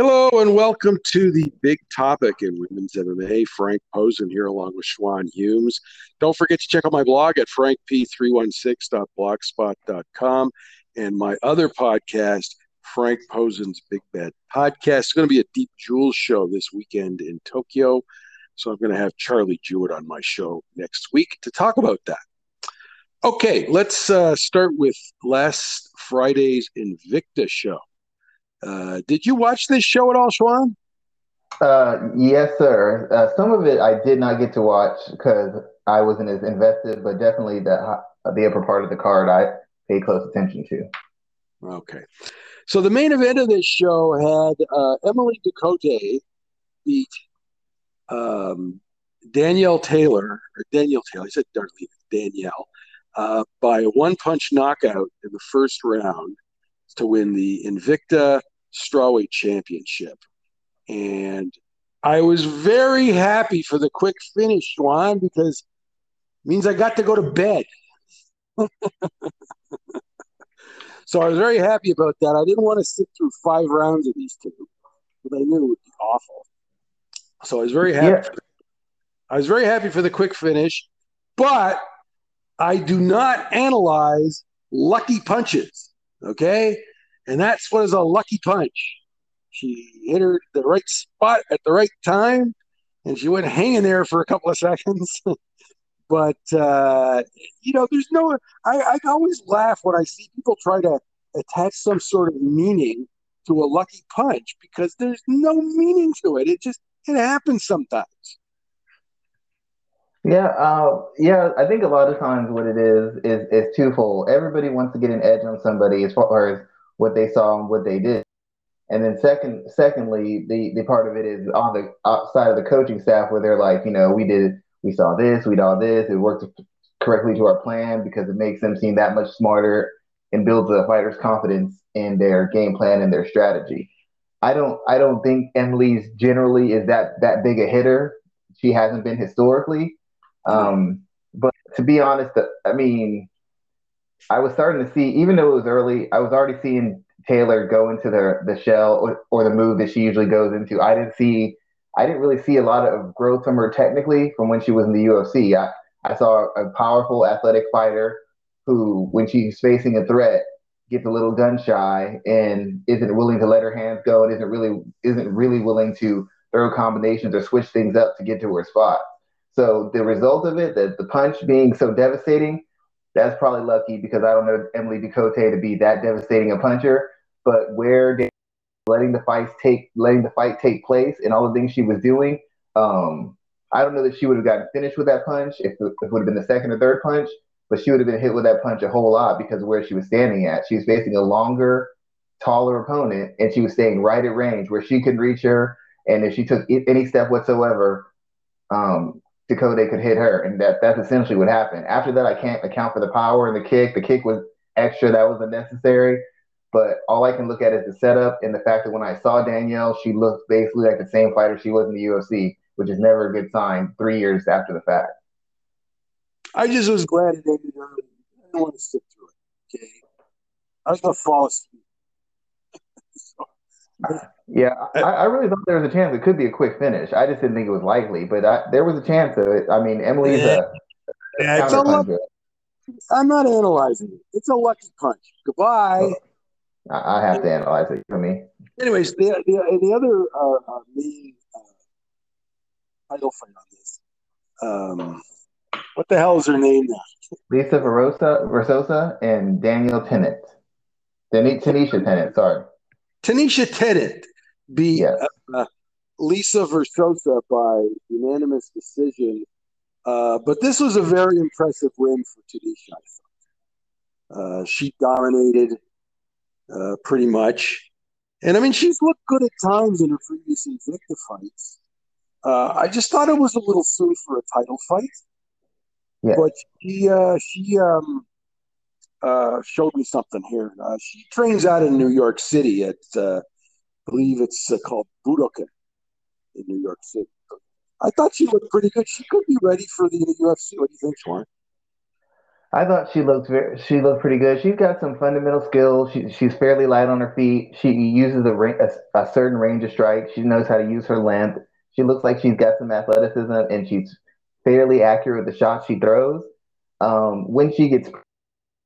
Hello and welcome to the big topic in women's MMA. Frank Posen here along with Schwan Humes. Don't forget to check out my blog at frankp316.blogspot.com and my other podcast, Frank Posen's Big Bet Podcast. It's going to be a Deep Jewels show this weekend in Tokyo. So I'm going to have Charlie Jewett on my show next week to talk about that. Okay, let's uh, start with last Friday's Invicta show. Uh, did you watch this show at all, Schwan? Uh, yes, sir. Uh, some of it I did not get to watch because I wasn't as invested, but definitely the the upper part of the card I paid close attention to. Okay, so the main event of this show had uh, Emily Ducote beat um, Danielle Taylor or Danielle Taylor. I said Darlene Danielle uh, by a one punch knockout in the first round to win the Invicta Strawweight Championship. And I was very happy for the quick finish, Juan, because it means I got to go to bed. so I was very happy about that. I didn't want to sit through five rounds of these two, but I knew it would be awful. So I was very happy. Yeah. I was very happy for the quick finish, but I do not analyze lucky punches. Okay. And that's what is a lucky punch. She hit her the right spot at the right time, and she went hanging there for a couple of seconds. but uh, you know, there's no. I, I always laugh when I see people try to attach some sort of meaning to a lucky punch because there's no meaning to it. It just it happens sometimes. Yeah, uh, yeah. I think a lot of times what it is is is twofold. Everybody wants to get an edge on somebody as far as what they saw and what they did. And then second, secondly, the the part of it is on the outside of the coaching staff where they're like, you know, we did, we saw this, we saw this, it worked correctly to our plan because it makes them seem that much smarter and builds the fighters' confidence in their game plan and their strategy. I don't, I don't think Emily's generally is that that big a hitter. She hasn't been historically. Um, but to be honest, I mean, I was starting to see, even though it was early, I was already seeing Taylor go into the the shell or, or the move that she usually goes into. I didn't see, I didn't really see a lot of growth from her technically from when she was in the UFC. I, I saw a powerful athletic fighter who, when she's facing a threat, gets a little gun shy and isn't willing to let her hands go and isn't really isn't really willing to throw combinations or switch things up to get to her spot. So the result of it, that the punch being so devastating, that's probably lucky because I don't know Emily Ducote to be that devastating a puncher. But where letting the fight take letting the fight take place and all the things she was doing, um, I don't know that she would have gotten finished with that punch if, if it would have been the second or third punch, but she would have been hit with that punch a whole lot because of where she was standing at. She was facing a longer, taller opponent, and she was staying right at range where she could reach her. And if she took any step whatsoever, um, Ducote could hit her, and that that's essentially what happened. After that, I can't account for the power and the kick. The kick was extra; that was unnecessary. But all I can look at is the setup and the fact that when I saw Danielle, she looked basically like the same fighter she was in the UFC, which is never a good sign three years after the fact. I just was glad it ended early. I didn't want to stick through it. Okay, I was gonna fall asleep. so, ah. Yeah, I, I, really thought there was a chance it could be a quick finish. I just didn't think it was likely, but I, there was a chance of it. I mean, Emily's yeah. a, yeah, it's a lucky, I'm not analyzing it. It's a lucky punch. Goodbye. Oh, I have to analyze it for me. Anyways, the the, the other uh, uh, main uh, title fight on this. Um, what the hell is her name now? Lisa Verosa, Verzosa and Daniel Tennant. Tanisha Tennant, sorry. Tanisha Tennant beat yes. uh, Lisa Verzosa by unanimous decision. Uh, but this was a very impressive win for Tanisha. Uh, she dominated uh, pretty much. And I mean, she's looked good at times in her previous Invicta fights. Uh, I just thought it was a little soon for a title fight. Yeah. But she uh, she um, uh, showed me something here. Uh, she trains out in New York City at, uh, believe it's uh, called Budokan in New York City. I thought she looked pretty good. She could be ready for the UFC. What do you think, Sean? I thought she looked very, she looked pretty good. She's got some fundamental skills. She, she's fairly light on her feet. She uses a, a, a certain range of strikes. She knows how to use her length. She looks like she's got some athleticism and she's fairly accurate with the shots she throws. Um, when she gets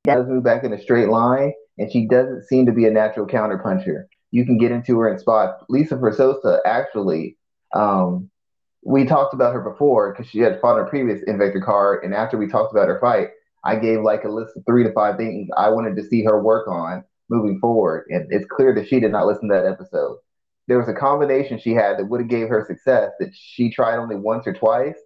does move back in a straight line, and she doesn't seem to be a natural counterpuncher. You can get into her in spots. Lisa Verzosa actually, um, we talked about her before because she had fought her previous Invicta card, and after we talked about her fight, I gave like a list of three to five things I wanted to see her work on moving forward, and it's clear that she did not listen to that episode. There was a combination she had that would have gave her success that she tried only once or twice,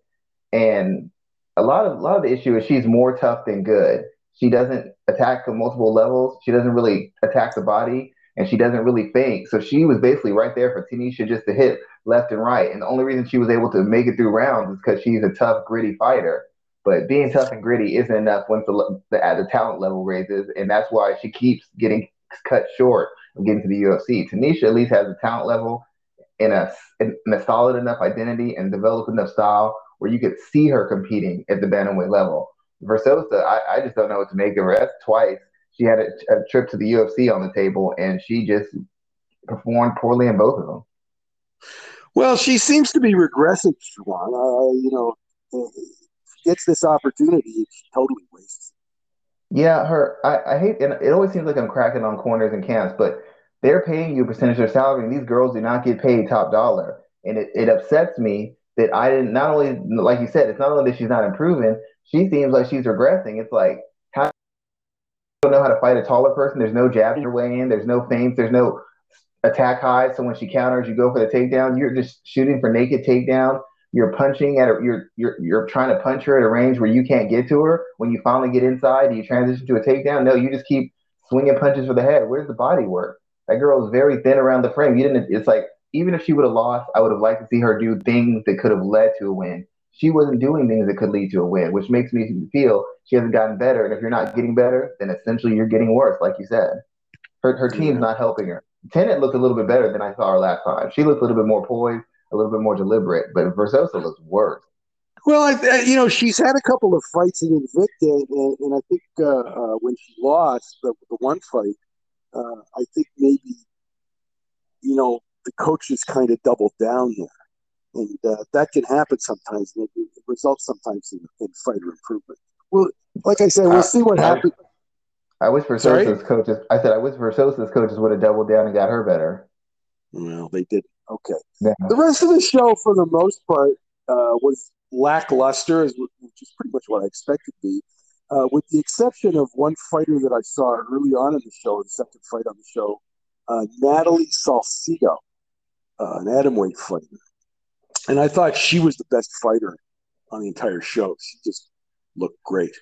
and a lot of a lot of the issue is she's more tough than good. She doesn't attack multiple levels. She doesn't really attack the body, and she doesn't really feint. So she was basically right there for Tanisha just to hit left and right. And the only reason she was able to make it through rounds is because she's a tough, gritty fighter. But being tough and gritty isn't enough once the, the, the talent level raises, and that's why she keeps getting cut short of getting to the UFC. Tanisha at least has a talent level and a, and a solid enough identity and developed enough style where you could see her competing at the bantamweight level. Verzosa, I, I just don't know what to make of her. That's twice. She had a, a, trip to the UFC on the table, and she just performed poorly in both of them. Well, she seems to be regressing, Juan. Uh, you know, gets this opportunity, she totally wastes. Yeah, her. I, I hate, and it always seems like I'm cracking on corners and camps, but they're paying you a percentage of their salary, and these girls do not get paid top dollar, and it, it upsets me that I didn't. Not only, like you said, it's not only that she's not improving, she seems like she's regressing. It's like don't know how to fight a taller person. There's no jabs your way in. There's no feints. There's no attack high. So when she counters, you go for the takedown. You're just shooting for naked takedown. You're punching at a, you're you're you're trying to punch her at a range where you can't get to her. When you finally get inside, you transition to a takedown? No, you just keep swinging punches for the head. Where's the body work? That girl is very thin around the frame. You didn't. It's like even if she would have lost, I would have liked to see her do things that could have led to a win she wasn't doing things that could lead to a win, which makes me feel she hasn't gotten better. And if you're not getting better, then essentially you're getting worse, like you said. Her, her team's not helping her. Tennant looked a little bit better than I saw her last time. She looked a little bit more poised, a little bit more deliberate, but Verzosa looks worse. Well, I, you know, she's had a couple of fights in Invicta, and, and I think uh, uh, when she lost the, the one fight, uh, I think maybe, you know, the coaches kind of doubled down there and uh, that can happen sometimes. And it, it results sometimes in, in, fighter improvement. Well, like I said, we'll uh, see what happens. I wish Verzosa's coaches. I said I wish Verzosa's coaches would have doubled down and got her better. Well, they didn't. Okay. Yeah. The rest of the show, for the most part, uh, was lackluster, which is pretty much what I expected to be. Uh, with the exception of one fighter that I saw early on in the show, the second fight on the show, uh, Natalie Salcido, uh, an atomweight fighter and I thought she was the best fighter on the entire show. She just looked great.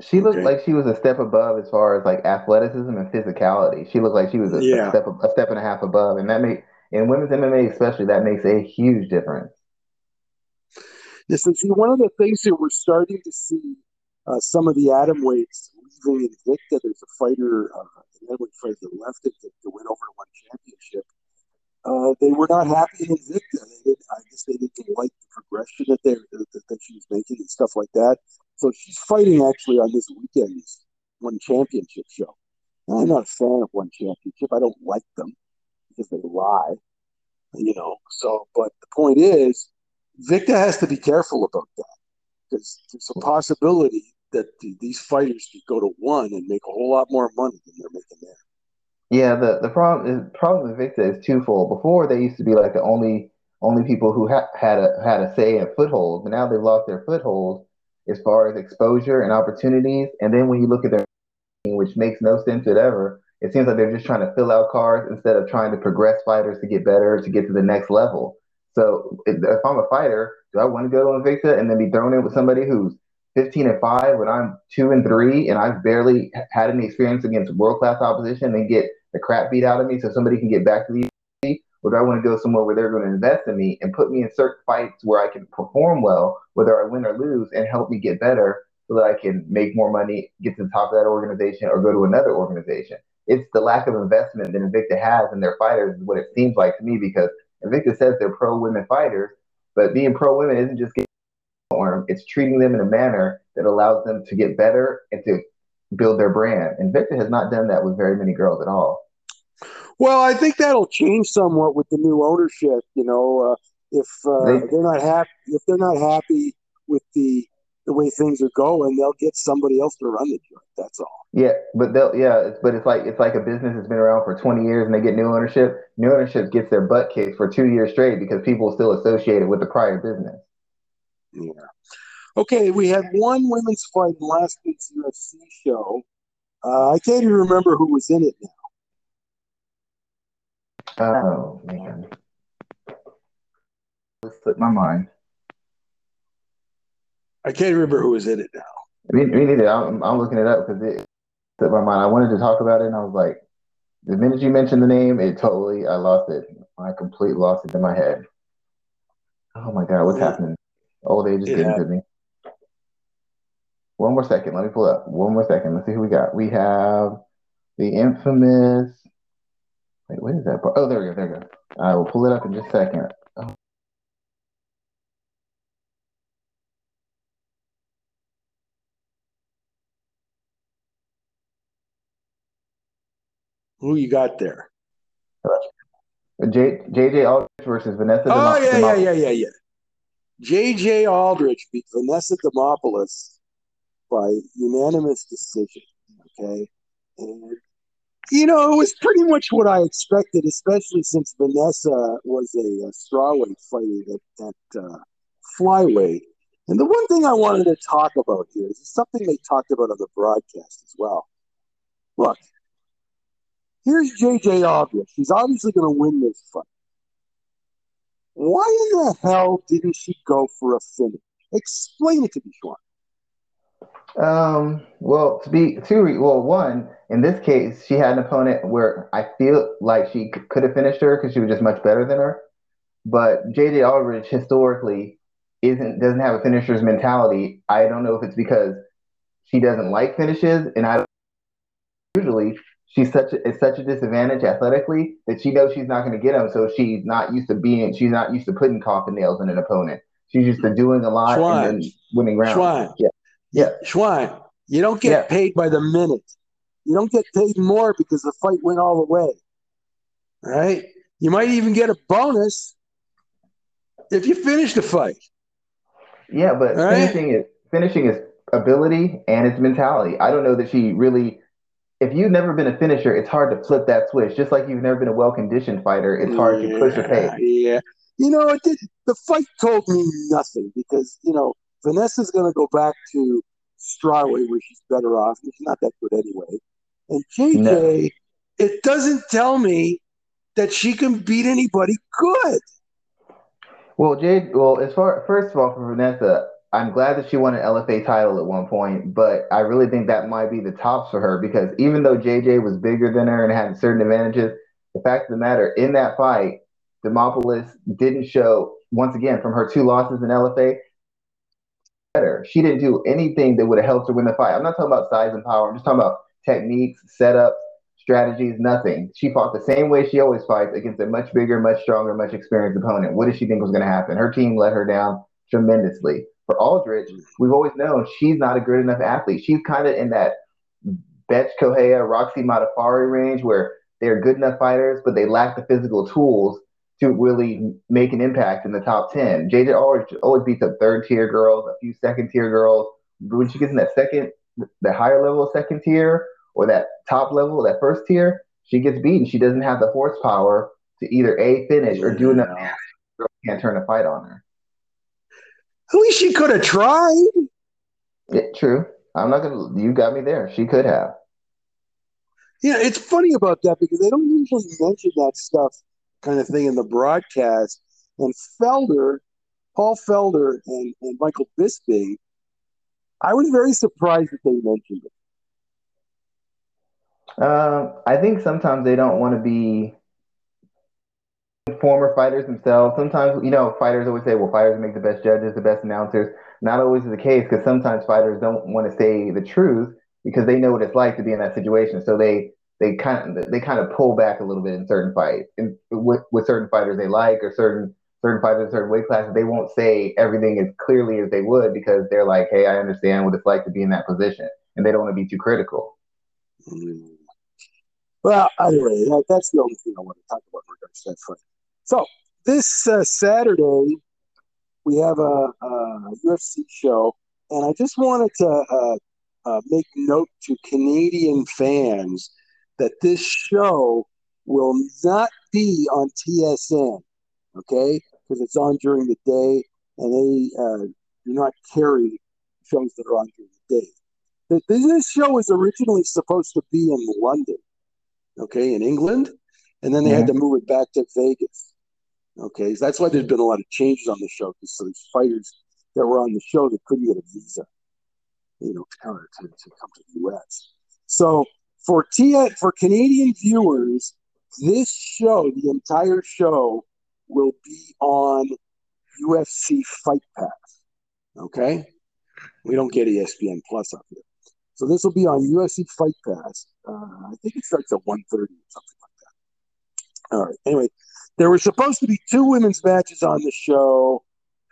She looked okay. like she was a step above as far as like athleticism and physicality. She looked like she was a, yeah. a step a step and a half above, and that made in women's MMA especially that makes a huge difference. Listen, see, one of the things that we're starting to see uh, some of the atom weights leaving Invicta. There's a fighter, uh, an weight fighter that left Invicta, went over to one championship uh, they were not happy in Invicta. They did, I guess they didn't like the progression that they that, that she was making and stuff like that. So she's fighting actually on this weekend's one championship show. I'm not a fan of one championship. I don't like them because they lie, you know. So, but the point is, Victor has to be careful about that because there's a possibility that the, these fighters could go to one and make a whole lot more money than they're making there. Yeah, the the problem problem with Victa is twofold. Before they used to be like the only only people who ha- had a had a say and foothold, but now they've lost their foothold as far as exposure and opportunities. And then when you look at their which makes no sense whatever, it seems like they're just trying to fill out cards instead of trying to progress fighters to get better to get to the next level. So if, if I'm a fighter, do I want to go to Invicta and then be thrown in with somebody who's 15 and 5 when I'm 2 and 3 and I've barely had any experience against world class opposition and get the crap beat out of me so somebody can get back to UFC? Or do I want to go somewhere where they're going to invest in me and put me in certain fights where I can perform well, whether I win or lose, and help me get better so that I can make more money, get to the top of that organization, or go to another organization? It's the lack of investment that Invicta has in their fighters, is what it seems like to me, because Invicta says they're pro women fighters, but being pro women isn't just getting it's treating them in a manner that allows them to get better and to build their brand. And Victor has not done that with very many girls at all. Well, I think that'll change somewhat with the new ownership. You know, uh, if uh, they, they're not happy, if they're not happy with the the way things are going, they'll get somebody else to run the joint. That's all. Yeah, but they'll yeah, but it's like it's like a business that's been around for 20 years and they get new ownership. New ownership gets their butt kicked for two years straight because people still associate it with the prior business. Yeah. Okay, we had one women's fight in last week's UFC show. Uh, I can't even remember who was in it now. Oh man, it slipped my mind. I can't remember who was in it now. Me, me neither. I'm, I'm looking it up because it slipped my mind. I wanted to talk about it, and I was like, the minute you mentioned the name, it totally, I lost it. I completely lost it in my head. Oh my god, what's yeah. happening? Old age is getting to me. One more second. Let me pull up. One more second. Let's see who we got. We have the infamous. Wait, what is that? Oh, there we go. There we go. I will pull it up in just a second. Oh. Who you got there? Uh, J, JJ Aldrich versus Vanessa. Oh yeah, yeah, yeah, yeah, yeah. JJ Aldrich beat Vanessa Demopoulos by unanimous decision. Okay, and you know it was pretty much what I expected, especially since Vanessa was a, a strawweight fighter at, at uh, flyweight. And the one thing I wanted to talk about here is something they talked about on the broadcast as well. Look, here's JJ Obvious. She's obviously going to win this fight. Why in the hell didn't she go for a finish? Explain it to me, Sean. Um, well, to be two, well, one in this case, she had an opponent where I feel like she c- could have finished her because she was just much better than her. But JJ Aldrich historically isn't doesn't have a finisher's mentality. I don't know if it's because she doesn't like finishes, and I usually she's such a, it's such a disadvantage athletically that she knows she's not going to get them. So she's not used to being she's not used to putting coffin nails in an opponent. She's used to doing a lot Schwein. and then winning rounds. Schwein. Yeah. Yeah. Schwein, you don't get yeah. paid by the minute. You don't get paid more because the fight went all the way. Right? You might even get a bonus if you finish the fight. Yeah, but right? finishing is finishing is ability and its mentality. I don't know that she really if you've never been a finisher, it's hard to flip that switch. Just like you've never been a well conditioned fighter, it's hard yeah, to push a pace. Yeah. You know, it did, the fight told me nothing because, you know, Vanessa's going to go back to strawweight where she's better off. She's not that good anyway. And JJ, no. it doesn't tell me that she can beat anybody good. Well, Jade, well, as far first of all, for Vanessa, I'm glad that she won an LFA title at one point, but I really think that might be the tops for her because even though JJ was bigger than her and had certain advantages, the fact of the matter, in that fight, Demopoulos didn't show, once again, from her two losses in LFA, better. She didn't do anything that would have helped her win the fight. I'm not talking about size and power. I'm just talking about techniques, setups, strategies, nothing. She fought the same way she always fights against a much bigger, much stronger, much experienced opponent. What did she think was going to happen? Her team let her down tremendously. For Aldrich, we've always known she's not a good enough athlete. She's kind of in that Bethe Correia, Roxy Modafferi range where they're good enough fighters, but they lack the physical tools to really make an impact in the top 10. JJ always, always beats up third tier girls, a few second tier girls. But when she gets in that second, that higher level second tier or that top level, that first tier, she gets beaten. She doesn't have the horsepower to either A, finish or do enough damage. Can't turn a fight on her. At least she could have tried. Yeah, true. I'm not gonna. You got me there. She could have. Yeah, it's funny about that because they don't usually mention that stuff kind of thing in the broadcast. And Felder, Paul Felder, and, and Michael Bisping, I was very surprised that they mentioned it. Uh, I think sometimes they don't want to be former fighters themselves. Sometimes, you know, fighters always say, well, fighters make the best judges, the best announcers. Not always the case because sometimes fighters don't want to say the truth because they know what it's like to be in that situation. So they they kind of they kind of pull back a little bit in certain fights, in, with with certain fighters they like or certain certain fighters, in certain weight classes, they won't say everything as clearly as they would because they're like, hey, I understand what it's like to be in that position, and they don't want to be too critical. Mm. Well, anyway, that, that's the only thing I want to talk about in regards to that fight. So this uh, Saturday, we have a, a, UFC show, and I just wanted to uh, uh, make note to Canadian fans that this show will not be on TSN, okay? Because it's on during the day, and they uh, do not carry shows that are on during the day. This show was originally supposed to be in London, okay, in England, and then they had to move it back to Vegas. Okay, so that's why there's been a lot of changes on the show because these fighters that were on the show that couldn't get a visa, you know, to to, to come to the U.S. So for T for Canadian viewers, this show, the entire show, will be on UFC Fight Pass. Okay, we don't get ESPN Plus up here, so this will be on UFC Fight Pass. Uh, I think it starts at 1.30 or something like that. All right. Anyway, there were supposed to be two women's matches on the show.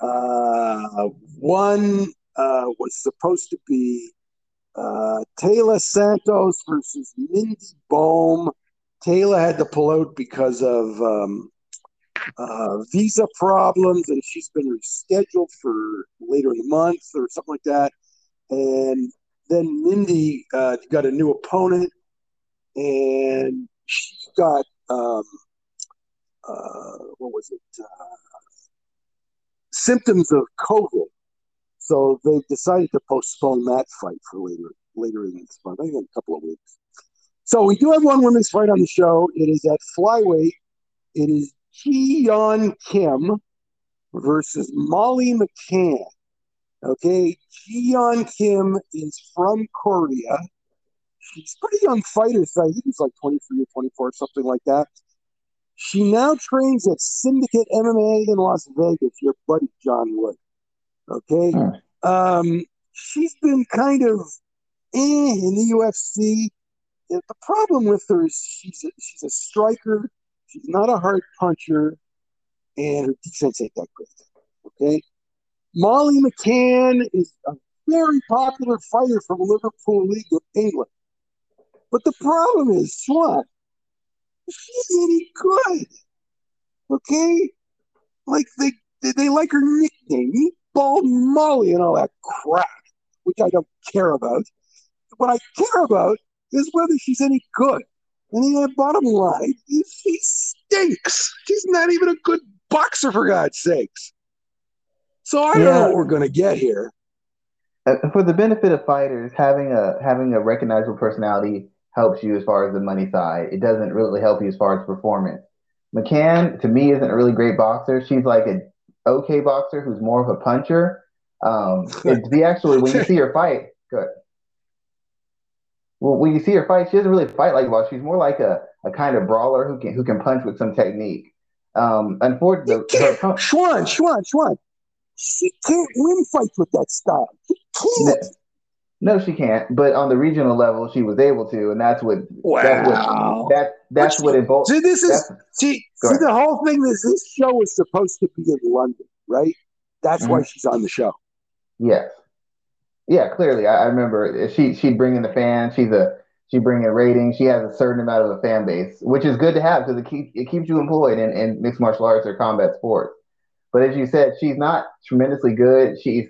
Uh, one uh, was supposed to be uh, Taila Santos versus Mandy Bohm. Taila had to pull out because of um, uh, visa problems, and she's been rescheduled for later in the month or something like that. And then Mandy uh, got a new opponent, and she got um, uh, what was it? Uh, symptoms of COVID. So they decided to postpone that fight for later later in this month. I think in a couple of weeks. So we do have one women's fight on the show. It is at flyweight. It is Ji Kim versus Molly McCann. Okay, Ji Kim is from Korea. She's a pretty young fighter, so I think it's like 23 or 24, something like that. She now trains at Syndicate MMA in Las Vegas, your buddy John Wood. Okay. Um, she's been kind of eh, in the UFC. The problem with her is she's a, she's a striker. She's not a hard puncher, and her defense ain't that great. Okay. Molly McCann is a very popular fighter from Liverpool League of England. But the problem is, what? she's any good. Okay? Like they they like her nickname, Meatball Molly and all that crap, which I don't care about. What I care about is whether she's any good. And the bottom line is she stinks. She's not even a good boxer, for God's sakes. So I don't yeah. know what we're going to get here. Uh, for the benefit of fighters, having a having a recognizable personality helps you as far as the money side. It doesn't really help you as far as performance. McCann, to me, isn't a really great boxer. She's like an okay boxer who's more of a puncher. Um, to be actually, when you see her fight, good. Well, when you see her fight, she doesn't really fight like a boxer. She's more like a, a kind of brawler who can who can punch with some technique. Um, unfortunately, Schwan, Schwan, Schwan, she can't win fights with that style. She can't. No, she can't. But on the regional level, she was able to, and that's what. Wow. That's what. That that's what involves. See, this is see, see the whole thing is this show is supposed to be in London, right? That's mm-hmm. why she's on the show. Yes. Yeah, clearly, I, I remember she she'd bring in the fans. She's a she bring in ratings. She has a certain amount of a fan base, which is good to have because it keeps it keeps you employed in, in mixed martial arts or combat sports. But as you said, she's not tremendously good. She's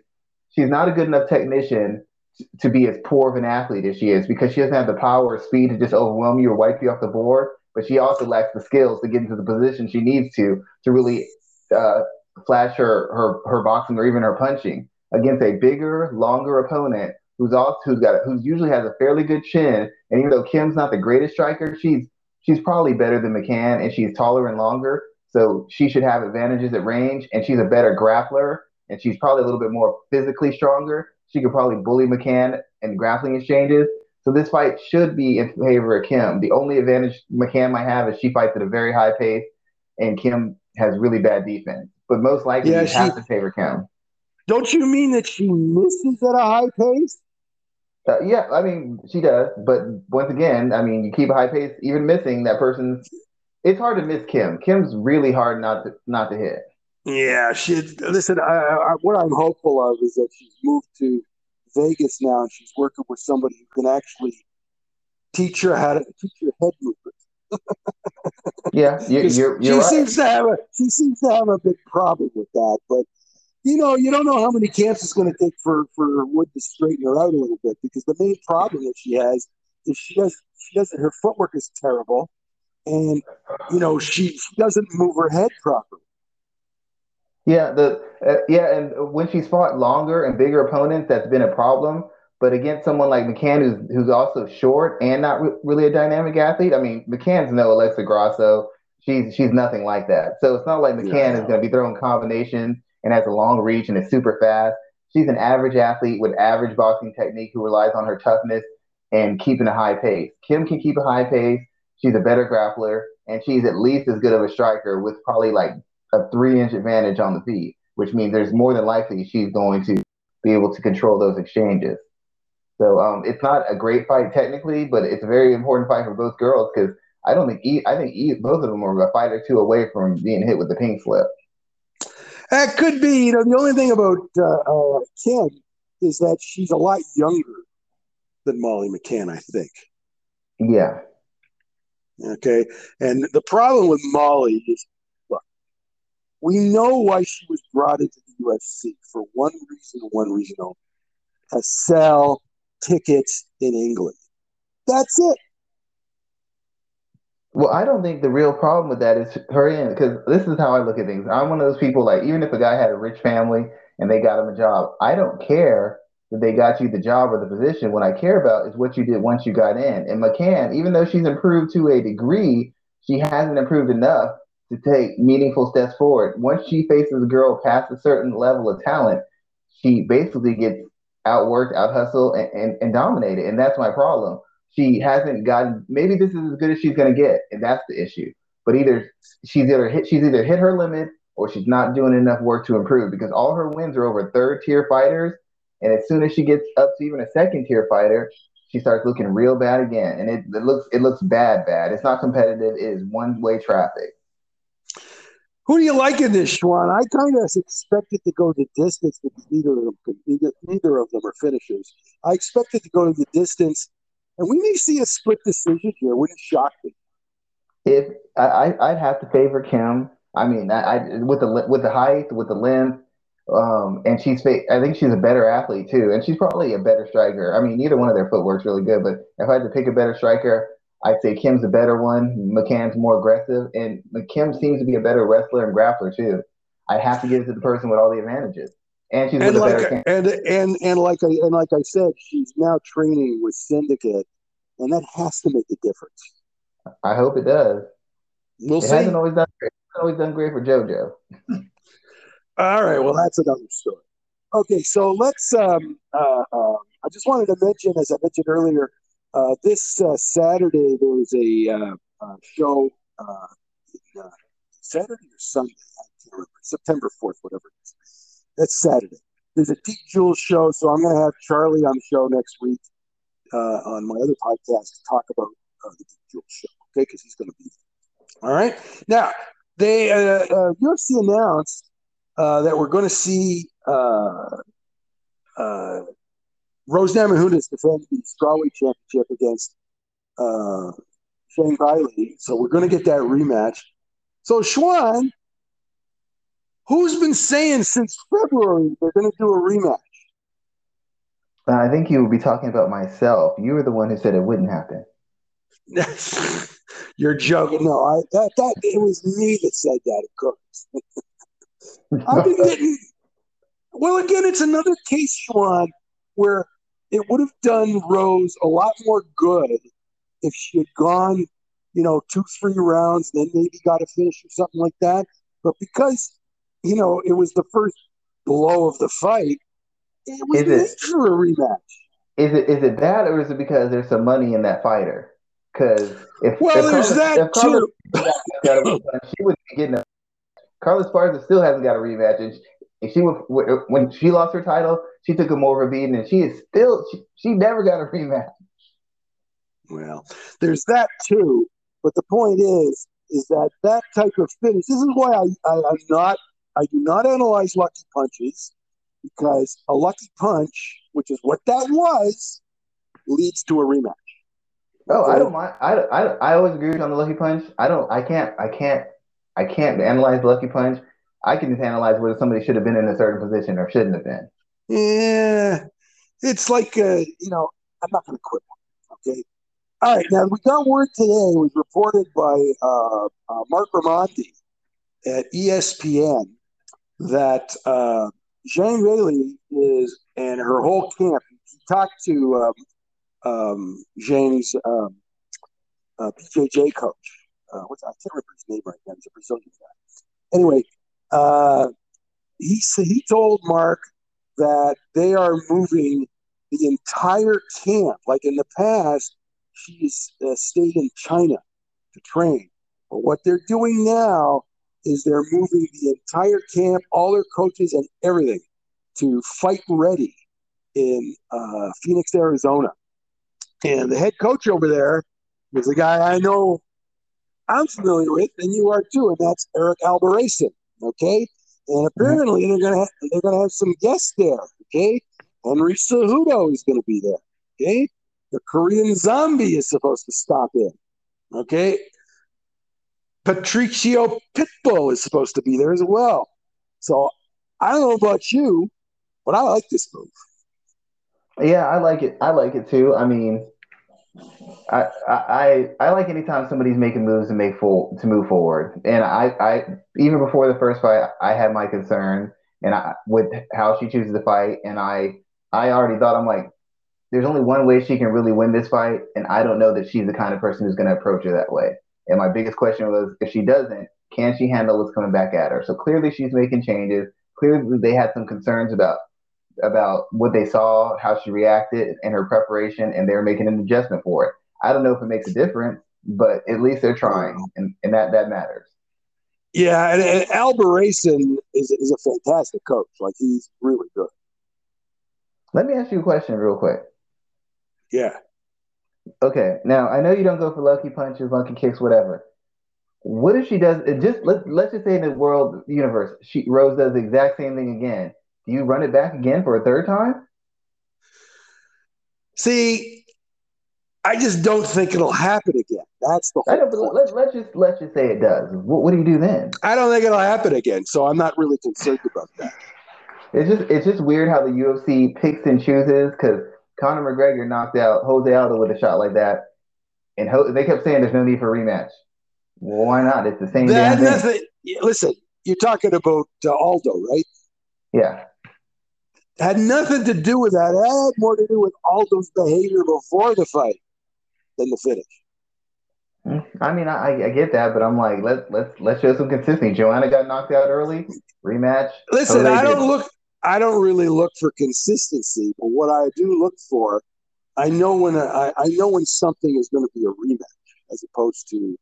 she's not a good enough technician to be as poor of an athlete as she is because she doesn't have the power or speed to just overwhelm you or wipe you off the board. But she also lacks the skills to get into the position she needs to to really uh, flash her, her her boxing or even her punching against a bigger, longer opponent who's also who's got who's usually has a fairly good chin. And even though Kim's not the greatest striker, she's she's probably better than McCann and she's taller and longer. So she should have advantages at range and she's a better grappler and she's probably a little bit more physically stronger she could probably bully McCann in grappling exchanges. So this fight should be in favor of Kim. The only advantage McCann might have is she fights at a very high pace, and Kim has really bad defense. But most likely, yeah, you she, have to favor Kim. Don't you mean that she misses at a high pace? Uh, yeah, I mean she does, but once again, I mean you keep a high pace, even missing that person. It's hard to miss Kim. Kim's really hard not to not to hit. Yeah, she listen. I, I, what I'm hopeful of is that she's moved to Vegas now, and she's working with somebody who can actually teach her how to teach her head movement. yeah, you're, you're, you're she right. seems to have a she seems to have a big problem with that. But you know, you don't know how many camps it's going to take for for Wood to straighten her out a little bit because the main problem that she has is she does she doesn't her footwork is terrible, and you know she, she doesn't move her head properly. Yeah, the uh, yeah, and when she's fought longer and bigger opponents, that's been a problem. But against someone like McCann, who's who's also short and not re- really a dynamic athlete, I mean, McCann's no Alexa Grasso. She's she's nothing like that. So it's not like McCann yeah. is going to be throwing combinations and has a long reach and is super fast. She's an average athlete with average boxing technique who relies on her toughness and keeping a high pace. Kim can keep a high pace. She's a better grappler, and she's at least as good of a striker with probably like a three inch advantage on the feet, which means there's more than likely she's going to be able to control those exchanges. So um, it's not a great fight technically, but it's a very important fight for both girls because I don't think e- I think e- both of them are a fight or two away from being hit with the pink slip. That could be. You know, the only thing about uh, uh, Kim is that she's a lot younger than Molly McCann. I think. Yeah. Okay, and the problem with Molly is we know why she was brought into the UFC for one reason, one reason only to sell tickets in England. That's it. Well, I don't think the real problem with that is her in because this is how I look at things. I'm one of those people like even if a guy had a rich family and they got him a job, I don't care that they got you the job or the position. What I care about is what you did once you got in. And McCann, even though she's improved to a degree, she hasn't improved enough to take meaningful steps forward. Once she faces a girl past a certain level of talent, she basically gets outworked, out hustled, and, and, and dominated. And that's my problem. She hasn't gotten. Maybe this is as good as she's going to get, and that's the issue. But either she's either hit she's either hit her limit or she's not doing enough work to improve because all her wins are over third tier fighters. And as soon as she gets up to even a second tier fighter, she starts looking real bad again. And it, it looks it looks bad, bad. It's not competitive. It is one way traffic. Who do you like in this, Schwan? I kind of expected to go the distance because neither of them neither, neither of them are finishers. I expected to go to the distance, and we may see a split decision here. Wouldn't shock me. If I, I'd have to favor Kim. I mean, I, I with the with the height, with the length, um, and she's I think she's a better athlete too, and she's probably a better striker. I mean, neither one of their footwork's really good, but if I had to pick a better striker, I'd say Kim's a better one. McCann's more aggressive, and McKim seems to be a better wrestler and grappler too. I have to give it to the person with all the advantages, and she's and like and and and like I and like I said, she's now training with Syndicate, and that has to make a difference. I hope it does. We'll it see. Hasn't always done. Great. It's always done great for JoJo. all right. Well, that's another story. Okay, so let's. Um, uh, uh, I just wanted to mention, as I mentioned earlier, this uh, Saturday, there was a uh, show, uh, in, uh, Saturday or Sunday, I can't remember, September 4th, whatever it is. That's Saturday. There's a Deep Jewels show, so I'm going to have Charlie on the show next week on my other podcast to talk about the Deep Jewels show, okay? Because he's going to be there. All right. Now, they uh, UFC announced that we're going to see Rose Namajunas defends the strawweight championship against uh, Zhang Weili. So we're going to get that rematch. So Schwan, who's been saying since February they're going to do a rematch? I think you would be talking about myself. You were the one who said it wouldn't happen. You're joking. No, I that, that it was me that said that, of course. I've been getting well again, it's another case, Schwan, where it would have done Rose a lot more good if she had gone, you know, two, three rounds, then maybe got a finish or something like that. But because, you know, it was the first blow of the fight, it was made for a rematch. Is it is it that or is it because there's some money in that fighter? Because if well, if there's Carlos, that too. she would be getting a Carla Esparza still hasn't got a rematch, and she when she lost her title, she took a more of a beating, and she is still she, she never got a rematch. Well, there's that too, but the point is, is that that type of finish. This is why I, I am not I do not analyze lucky punches because a lucky punch, which is what that was, leads to a rematch. Oh, I don't mind. I, I, I always agree on the lucky punch. I don't. I can't. I can't. I can't analyze the lucky punch. I can just analyze whether somebody should have been in a certain position or shouldn't have been. Yeah, it's like uh, you know. I'm not going to quit. Okay. All right. Now we got word today. It was reported by uh, uh, Marc Raimondi at ESPN that uh, Weili is and her whole camp. He talked to um, um, um, uh, BJJ coach. Uh, what's I can't remember his name right now. He's a Brazilian guy. Anyway, uh, he he told Mark that they are moving the entire camp. Like in the past, she's uh, stayed in China to train. But what they're doing now is they're moving the entire camp, all their coaches and everything, to fight ready in uh, Phoenix, Arizona. And the head coach over there is a guy I know I'm familiar with, and you are too, and that's Eric Albarracin. Okay, and apparently they're gonna have, they're gonna have some guests there. Okay, Henry Cejudo is gonna be there. Okay, the Korean Zombie is supposed to stop in. Okay, Patricio Pitbull is supposed to be there as well. So I don't know about you, but I like this move. Yeah, I like it. I like it too. I mean, I I I like anytime somebody's making moves to make full to move forward. And I I even before the first fight, I had my concerns and I with how she chooses to fight. And I I already thought I'm like, there's only one way she can really win this fight, and I don't know that she's the kind of person who's going to approach it that way. And my biggest question was, if she doesn't, can she handle what's coming back at her? So clearly she's making changes. Clearly they had some concerns about about what they saw, how she reacted, and her preparation, and they're making an adjustment for it. I don't know if it makes a difference, but at least they're trying, and, and that that matters. Yeah, and, and is is a fantastic coach. Like he's really good. Let me ask you a question real quick. Yeah. Okay. Now I know you don't go for lucky punches, lucky kicks, whatever. What if she does? Just let let's just say in the world universe, she Rose does the exact same thing again do you run it back again for a third time? See, I just don't think it'll happen again. That's the whole. Know, let, let's just let's just say it does. What, what do you do then? I don't think it'll happen again, so I'm not really concerned about that. It's just it's just weird how the UFC picks and chooses because Conor McGregor knocked out Jose Aldo with a shot like that, and Ho- they kept saying there's no need for rematch. Well, why not? It's the same. That, damn thing. listen, you're talking about uh, Aldo, right? Yeah had nothing to do with that. It had more to do with Aldo's behavior before the fight than the finish. Mm, I mean, I, I get that, but I'm like, let let's let's show some consistency. Joanna got knocked out early, rematch. Listen, I don't look, I don't really look for consistency, but what I do look for, I know when I, I know when something is going to be a rematch, as opposed to,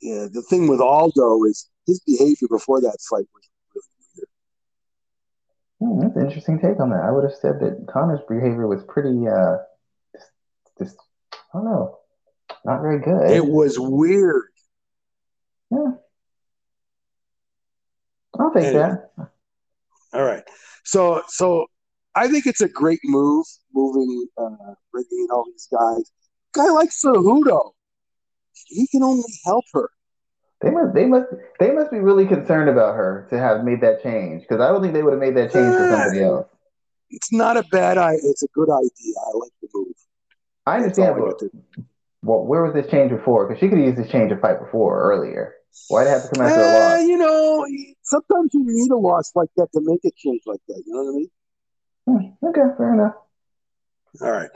yeah, the thing with Aldo is his behavior before that fight was Hmm, that's an interesting take on that. I would have said that Conor's behavior was pretty, uh, just, just I don't know, not very good. It was weird. Yeah. I'll take anyway. that. All right. So, so I think it's a great move, moving, uh, bringing in all these guys. Guy like Cejudo, he can only help her. They must, they must, they must be really concerned about her to have made that change because I don't think they would have made that change for somebody else. It's not a bad idea. It's a good idea. I like the move. I understand. But, well, where was this change before? Because she could have used this change of fight before earlier. Why'd it have to come after uh, a loss? You know, sometimes you need a loss like that to make a change like that. You know what I mean? Hmm, okay, fair enough. All right.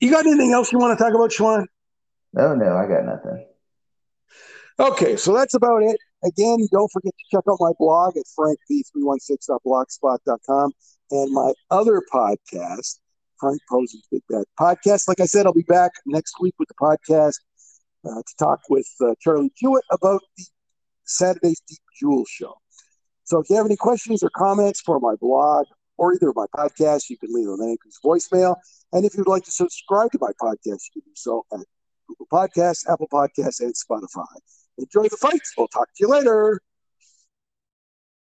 You got anything else you want to talk about, Schwan? No, no, I got nothing. Okay, so that's about it. Again, don't forget to check out my blog at frankp316.blogspot.com and my other podcast, Frank Posen's Big Bad Podcast. Like I said, I'll be back next week with the podcast uh, to talk with uh, Charlie Jewett about the Saturday's Deep Jewel Show. So if you have any questions or comments for my blog or either of my podcasts, you can leave them in Anchor's voicemail. And if you'd like to subscribe to my podcast, you can do so at Google Podcasts, Apple Podcasts, and Spotify. Enjoy the fights. We'll talk to you later.